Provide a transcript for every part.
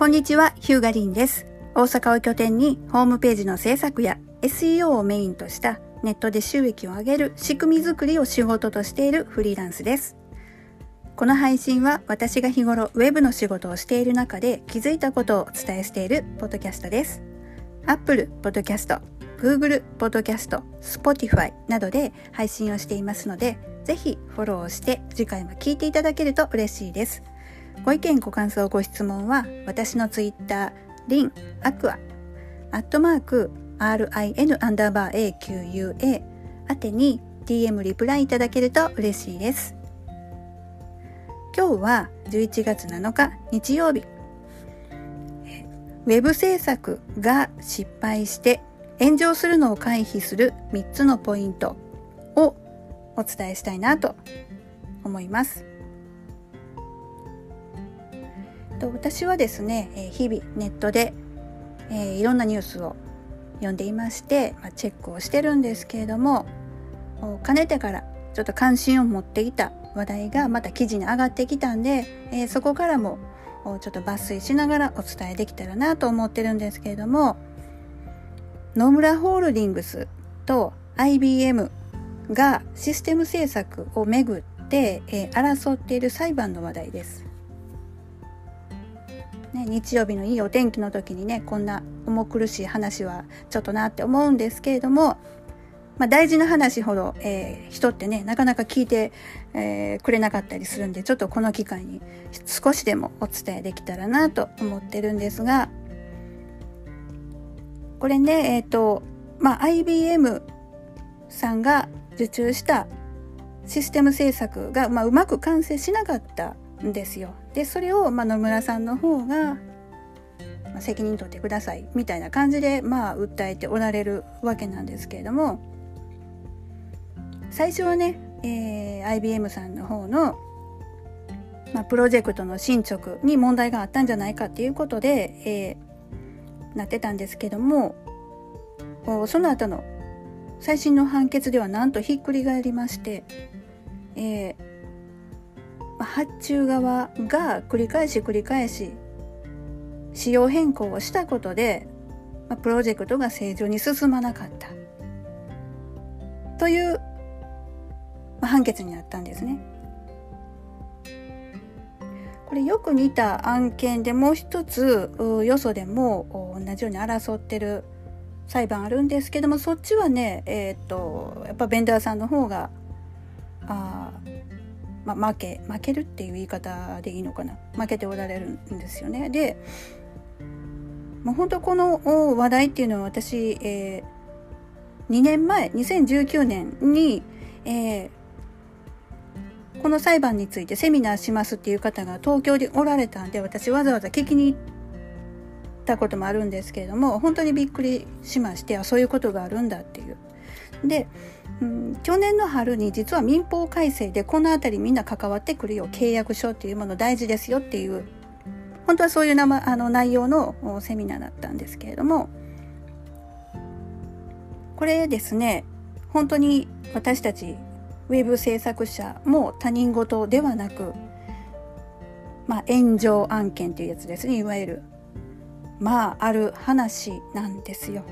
こんにちは、ヒューガリンです。大阪を拠点にホームページの制作や SEO をメインとしたネットで収益を上げる仕組み作りを仕事としているフリーランスです。この配信は私が日頃ウェブの仕事をしている中で気づいたことをお伝えしているポッドキャストです。Apple Podcast、Google Podcast、Spotify などで配信をしていますので、ぜひフォローして次回も聞いていただけると嬉しいです。ご意見ご感想ご質問は私のツイッターリンアクアアットマーク RIN アンダーバー AQUA 宛てに DM リプライいただけると嬉しいです今日は11月7日日曜日ウェブ制作が失敗して炎上するのを回避する3つのポイントをお伝えしたいなと思います。と私はですね、え日々ネットで、え、いろんなニュースを読んでいまして、ま、チェックをしてるんですけれどもかねてからちょっと関心を持っていた話題がまた記事に上がってきたんで、え、そこからもちょっと抜粋しながらお伝えできたらなと思ってるんですけれども野村ホールディングスと IBM がシステム制作をめぐって、え、争っている裁判の話題です。ね、日曜日のいいお天気の時にねこんな重苦しい話はちょっとなって思うんですけれども、まあ、大事な話ほど、えー、人ってねなかなか聞いて、えー、くれなかったりするんでちょっとこの機会に少しでもお伝えできたらなと思ってるんですがこれねえっ、ー、とまあ IBM さんが受注したシステム制作が、まあ、うまく完成しなかったんですよ。でそれを、まあ、野村さんの方が、責任取ってくださいみたいな感じで、まあ、訴えておられるわけなんですけれども最初はね、えー、IBM さんの方の、まあ、プロジェクトの進捗に問題があったんじゃないかっていうことで、えー、なってたんですけどもその後の最新の判決ではなんとひっくり返りまして、えー発注側が繰り返し繰り返し仕様変更をしたことで、プロジェクトが正常に進まなかったという、判決になったんですね。これよく似た案件でもう一つよそでも同じように争ってる裁判あるんですけどもそっちはねえっ、とやっぱベンダーさんの方があまあ、負け負けるっていう言い方でいいのかな？負けておられるんですよね。でもう本当この話題っていうのは私、えー、2年前2019年に、えー、この裁判についてセミナーしますっていう方が東京でおられたんで私わざわざ聞きに行ったこともあるんですけれども本当にびっくりしましてあそういうことがあるんだっていう。でうん、去年の春に実は民法改正でこの辺りみんな関わってくるよ。契約書っていうもの大事ですよっていう。本当はそういうな、ま、あの内容のセミナーだったんですけれども。これですね本当に私たちウェブ制作者も他人事ではなく、まあ、炎上案件というやつですね。いわゆるまあある話なんですよ。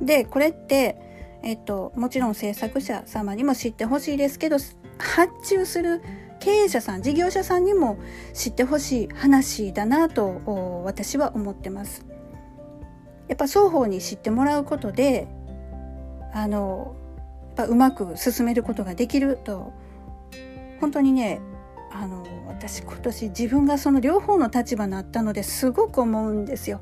でこれってえっと、もちろん制作者様にも知ってほしいですけど発注する経営者さん事業者さんにも知ってほしい話だなと私は思ってます。やっぱ双方に知ってもらうことであのやっぱうまく進めることができると本当にねあの私今年自分がその両方の立場になったのですごく思うんですよ。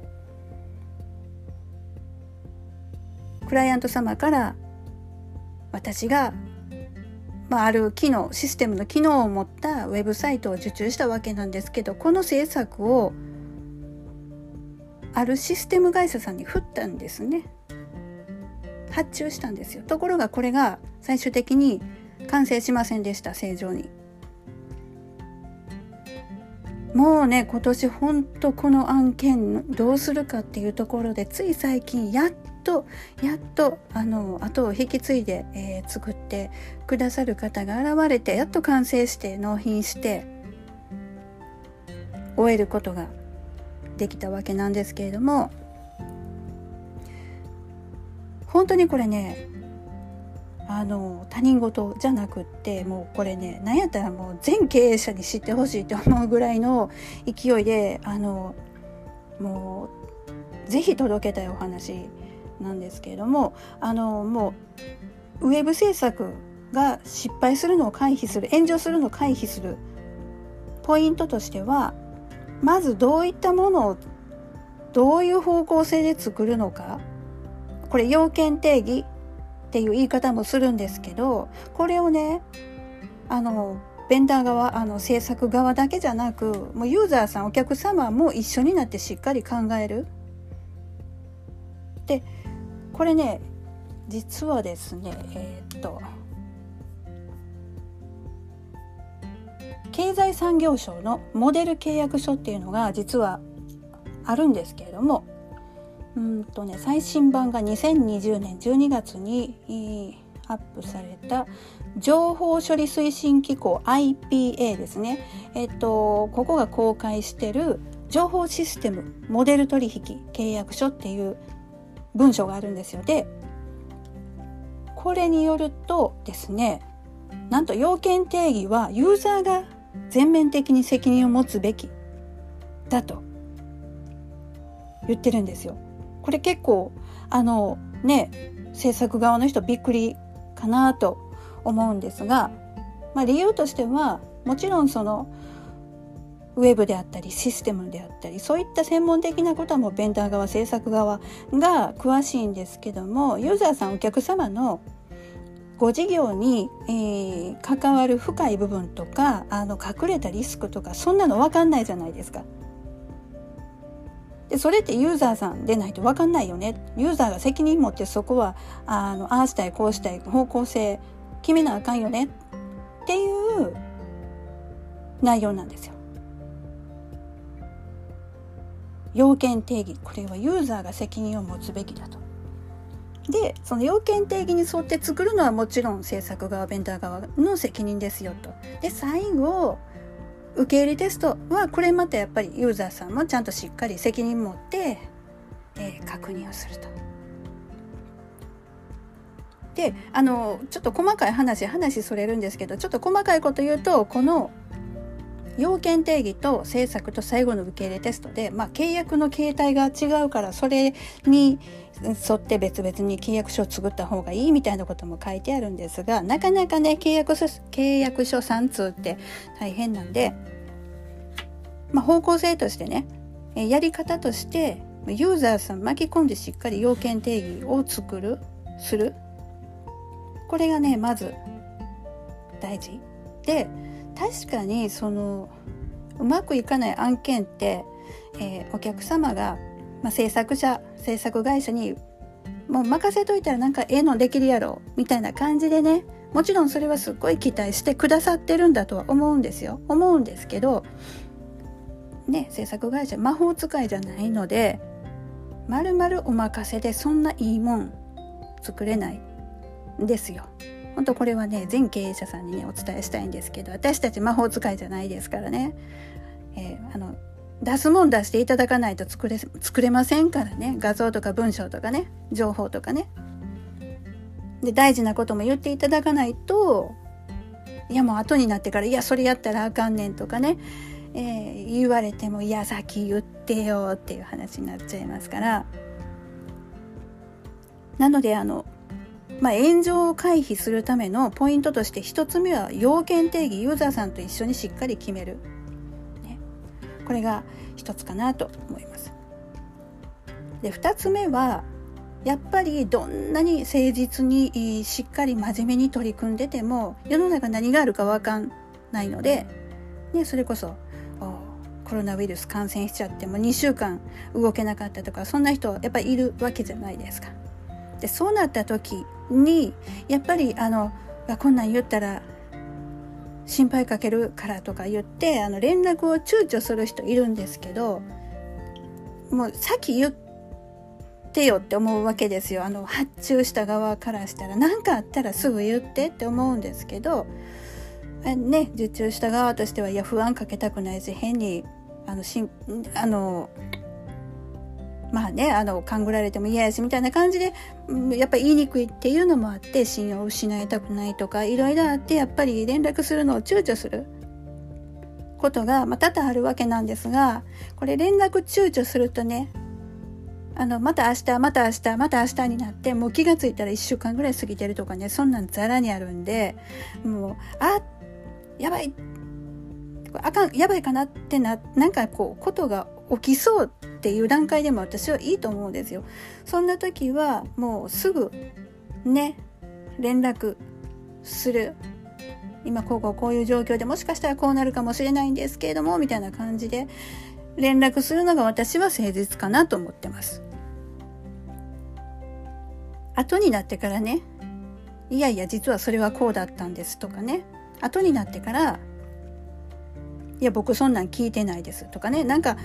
クライアント様から私が、まあ、ある機能システムの機能を持ったウェブサイトを受注したわけなんですけどこの制作をあるシステム会社さんに振ったんですね。発注したんですよ。ところがこれが最終的に完成しませんでした正常に。もうね今年ほんとこの案件どうするかっていうところでつい最近やっとやっとあの後を引き継いで、えー、作ってくださる方が現れてやっと完成して納品して終えることができたわけなんですけれども本当にこれねあの他人事じゃなくってもうこれね何やったらもう全経営者に知ってほしいと思うぐらいの勢いであのもうぜひ届けたいお話なんですけれどもあのもうウェブ制作が失敗するのを回避する炎上するのを回避するポイントとしてはまずどういったものをどういう方向性で作るのかこれ要件定義っていう言い方もするんですけどこれをねあのベンダー側あの制作側だけじゃなくもうユーザーさんお客様も一緒になってしっかり考える。でこれね実はですねえー、っと経済産業省のモデル契約書っていうのが実はあるんですけれどもうんとね最新版が2020年12月にアップされた情報処理推進機構 IPA ですね。えっとここが公開してる情報システムモデル取引契約書っていう文書があるんですよ。でこれによるとですねなんと要件定義はユーザーが全面的に責任を持つべきだと言ってるんですよ。これ結構あのね制作側の人びっくりかなと思うんですが、まあ、理由としてはもちろんそのウェブであったりシステムであったりそういった専門的なことはもうベンダー側制作側が詳しいんですけどもユーザーさんお客様のご事業に、えー、関わる深い部分とかあの隠れたリスクとかそんなの分かんないじゃないですか。でそれってユーザーさんでないと分かんないよねユーザーが責任持ってそこはあのああしたいこうしたい方向性決めなあかんよねっていう内容なんですよ。要件定義これはユーザーが責任を持つべきだと。でその要件定義に沿って作るのはもちろん制作側ベンダー側の責任ですよと。で最後受け入れテストはこれまたやっぱりユーザーさんもちゃんとしっかり責任持って、えー、確認をすると。であのちょっと細かい話話それるんですけどちょっと細かいこと言うとこの要件定義と政策と最後の受け入れテストで、まあ、契約の形態が違うからそれに沿って別々に契約書を作った方がいいみたいなことも書いてあるんですがなかなかね契約契約書3通って大変なんで、まあ、方向性としてねやり方としてユーザーさん巻き込んでしっかり要件定義を作るする。これがねまず大事。で確かにそのうまくいかない案件って、えー、お客様が、まあ、制作者制作会社にもう任せといたらなんかええのできるやろみたいな感じでねもちろんそれはすっごい期待してくださってるんだとは思うんですよ思うんですけどね制作会社魔法使いじゃないのでまるまるお任せでそんないいもん作れないんですよ。本当これはね全経営者さんにねお伝えしたいんですけど私たち魔法使いじゃないですからね、えー、あの出すもん出していただかないと作れ作れませんからね。画像とか文章とかね。情報とかね。で大事なことも言っていただかないといやもう後になってからいやそれやったらあかんねんとかね、えー、言われてもいや先言ってよっていう話になっちゃいますから。なのであのまあ、炎上を回避するためのポイントとして1つ目は要件定義ユーザーさんと一緒にしっかり決める、ね、これが1つかなと思います。で2つ目はやっぱりどんなに誠実にしっかり真面目に取り組んでても世の中何があるか分かんないので、ね、それこそコロナウイルス感染しちゃっても2週間動けなかったとかそんな人やっぱりいるわけじゃないですか。でそうなった時にやっぱりあのこんなん言ったら心配かけるからとか言ってあの連絡を躊躇する人いるんですけどもう先言ってよって思うわけですよ。あの発注した側からしたら何かあったらすぐ言ってって思うんですけどね受注した側としてはいや不安かけたくないし変にあのしんあのまあねあの勘ぐられても嫌やしみたいな感じでやっぱり言いにくいっていうのもあって信用を失いたくないとかいろいろあってやっぱり連絡するのを躊躇する。ことが、まあ、多々あるわけなんですがこれ連絡躊躇するとねあのまた明日また明日また明日になってもう気が付いたら1週間ぐらい過ぎてるとかねそんなんざらにあるんでもうあやばいあかんやばいかなってななんかこうことが起きそうっていう段階でも私はいいと思うんですよ。そんな時はもうすぐね連絡する今こうこうこういう状況でもしかしたらこうなるかもしれないんですけれどもみたいな感じで連絡するのが私は誠実かなと思ってます。後になってからねいやいや実はそれはこうだったんですとかね後になってからいや僕そんなん聞いてないですとかね。なんか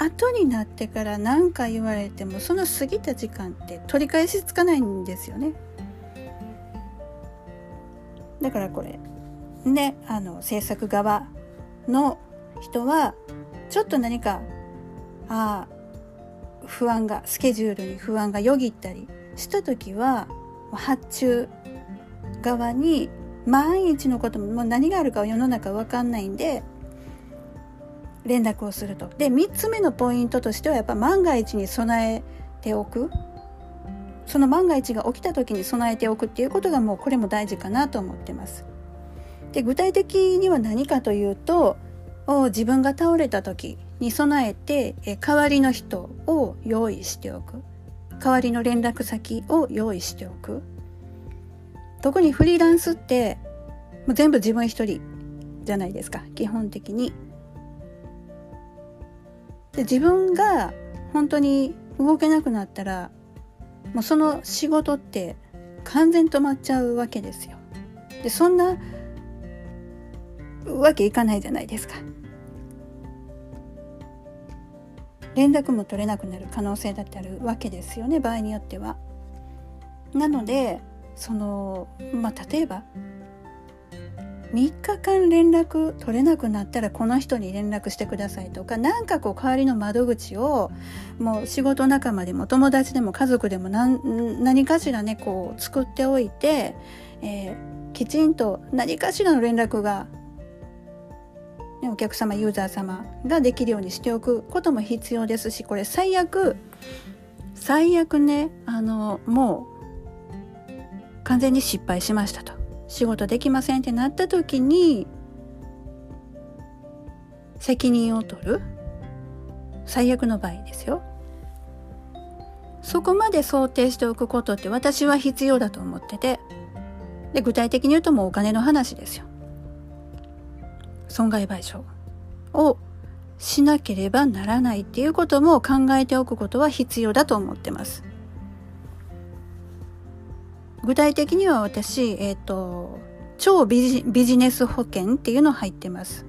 後になってから何か言われてもその過ぎた時間って取り返しつかないんですよね。だからこれ。ねあの制作側の人はちょっと何かあ不安がスケジュールに不安がよぎったりした時は発注側に万一のことももう何があるかは世の中分かんないんで連絡をすると。で3つ目のポイントとしてはやっぱ万が一に備えておくその万が一が起きた時に備えておくっていうことがもうこれも大事かなと思ってます。で具体的には何かというと自分が倒れた時に備えて代わりの人を用意しておく代わりの連絡先を用意しておく特にフリーランスってもう全部自分一人じゃないですか基本的に。で自分が本当に動けなくなったらもうその仕事って完全止まっちゃうわけですよ。でそんなわけいかないじゃないですか。連絡も取れなくなる可能性だってあるわけですよね場合によっては。なのでそのまあ例えば3日間連絡取れなくなったらこの人に連絡してくださいとか何かこう代わりの窓口をもう仕事仲間でも友達でも家族でも何何かしらねこう作っておいて、えー、きちんと何かしらの連絡がねお客様ユーザー様ができるようにしておくことも必要ですしこれ最悪最悪ねあのもう完全に失敗しましたと。仕事できませんってなった時に責任を取る。最悪の場合ですよ。そこまで想定しておくことって私は必要だと思ってて。で具体的に言うともうお金の話ですよ。損害賠償をしなければならないっていうことも考えておくことは必要だと思ってます。具体的には私、えっ、ー、と、超ビジビジネス保険っていうの入ってます。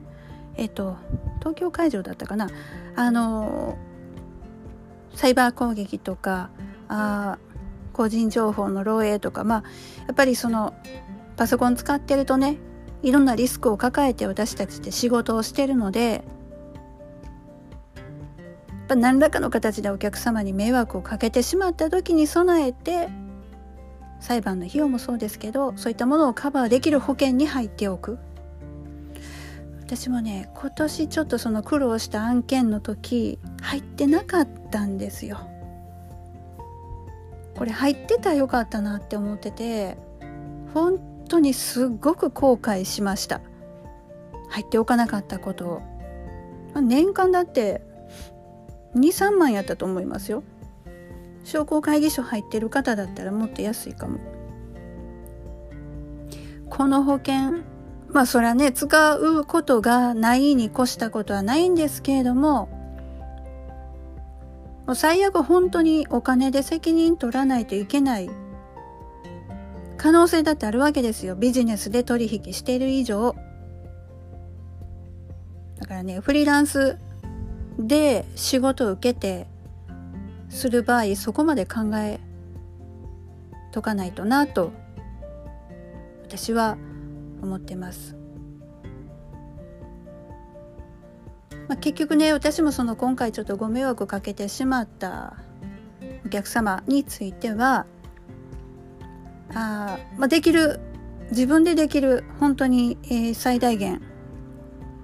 えっ、ー、と、東京会場だったかな。あの、サイバー攻撃とか、あ個人情報の漏洩とか、まあ、やっぱりその、パソコン使ってるとね、いろんなリスクを抱えて私たちって仕事をしてるので何らかの形でお客様に迷惑をかけてしまった時に備えて裁判の費用もそうですけどそういったものをカバーできる保険に入っておく。私もね今年ちょっとその苦労した案件の時入ってなかったんですよ。これ入ってたらよかったなって思ってて本当にすっごく後悔しました。入っておかなかったことを。年間だって23万やったと思いますよ。商工会議所入ってる方だったらもっと安いかもこの保険まあそれはね使うことがないに越したことはないんですけれどももう最悪本当にお金で責任取らないといけない可能性だってあるわけですよ。ビジネスで取引している以上。だからね、フリーランスで仕事を受けてする場合、そこまで考えとかないとなと、私は思ってます。まあ、結局ね、私もその今回ちょっとご迷惑かけてしまったお客様についてはあ、まあ、できる自分でできる本当に、えー、最大限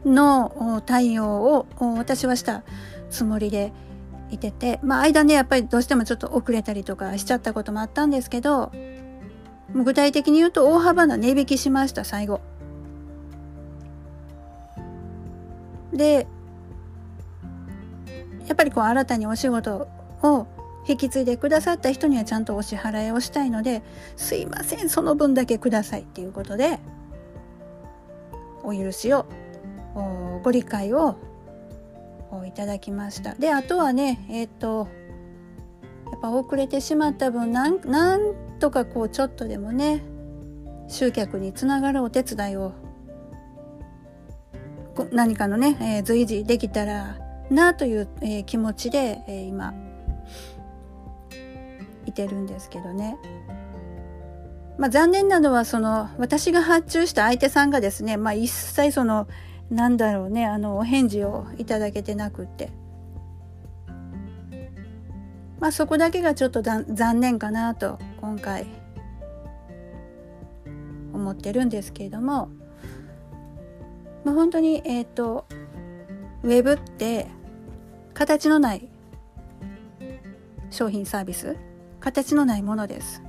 の対応を私はしたつもりでいててまあ間ねやっぱりどうしてもちょっと遅れたりとかしちゃったこともあったんですけど具体的に言うと大幅な値引きしました最後。でやっぱりこう新たにお仕事を引き継いでくださった人にはちゃんとお支払いをしたいのですいませんその分だけくださいっていうことでお許しをご理解をいただきましたであとはねえっ、ー、とやっぱ遅れてしまった分なんなんとかこうちょっとでもね集客につながるお手伝いを何かのね、えー、随時できたらなという、えー、気持ちで、えー、今いてるんですけどね。まあ、残念なのはその私が発注した相手さんがですね、まあ、一切そのなんだろうねあのお返事をいただけてなくって。まあそこだけがちょっと残念かなと今回思ってるんですけれども、まあ、本当にえっ、ー、とウェブって形のない商品サービス形のないものです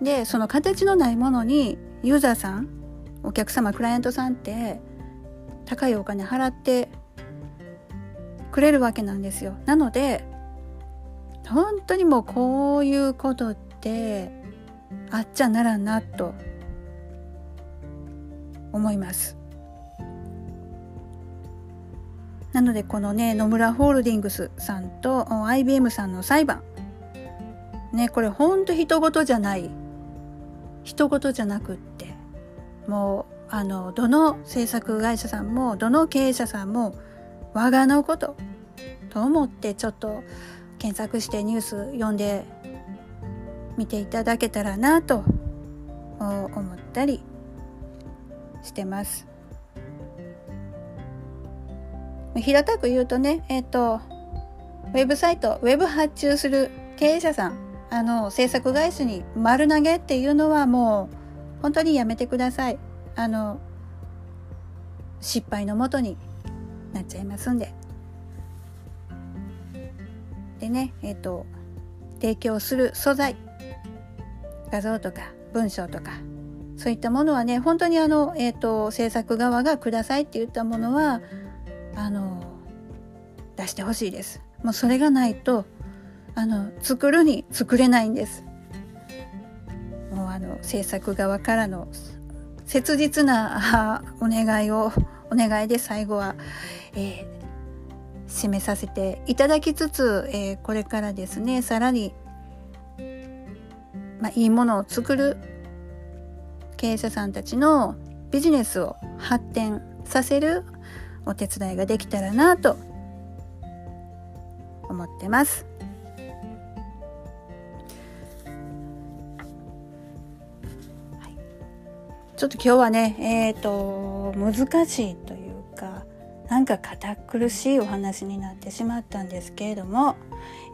でその形のないものにユーザーさんお客様クライアントさんって高いお金払ってくれるわけなんですよ。なので本当にもうこういうことってあっちゃならんなと思います。なのでこのね野村ホールディングスさんと IBM さんの裁判。ねこれほんと人事じゃない。人事じゃなくってもうあのどの制作会社さんもどの経営者さんも我がのことと思ってちょっと検索してニュース読んで見ていただけたらなと思ったりしてます。平たく言うとね、えっ、ー、と、ウェブサイト、ウェブ発注する経営者さん、あの、制作会社に丸投げっていうのはもう、本当にやめてください。あの、失敗のもとになっちゃいますんで。でね、えっ、ー、と、提供する素材、画像とか文章とか、そういったものはね、本当にあの、えっ、ー、と、制作側がくださいって言ったものは、あの出してほしいですもうそれがないとあの作るに作れないんですもうあの制作側からの切実な お願いをお願いで最後は、えー、締めさせていただきつつ、えー、これからですねさらに、まあ、いいものを作る経営者さんたちのビジネスを発展させるお手伝いができたらなと思ってます。ちょっと今日はね、えっ、ー、と、難しいというか、なんか堅苦しいお話になってしまったんですけれども、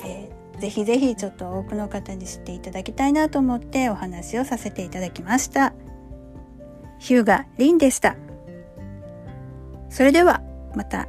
えー、ぜひぜひちょっと多くの方に知っていただきたいなと思ってお話をさせていただきました。ヒューガ・リンでした。それではまた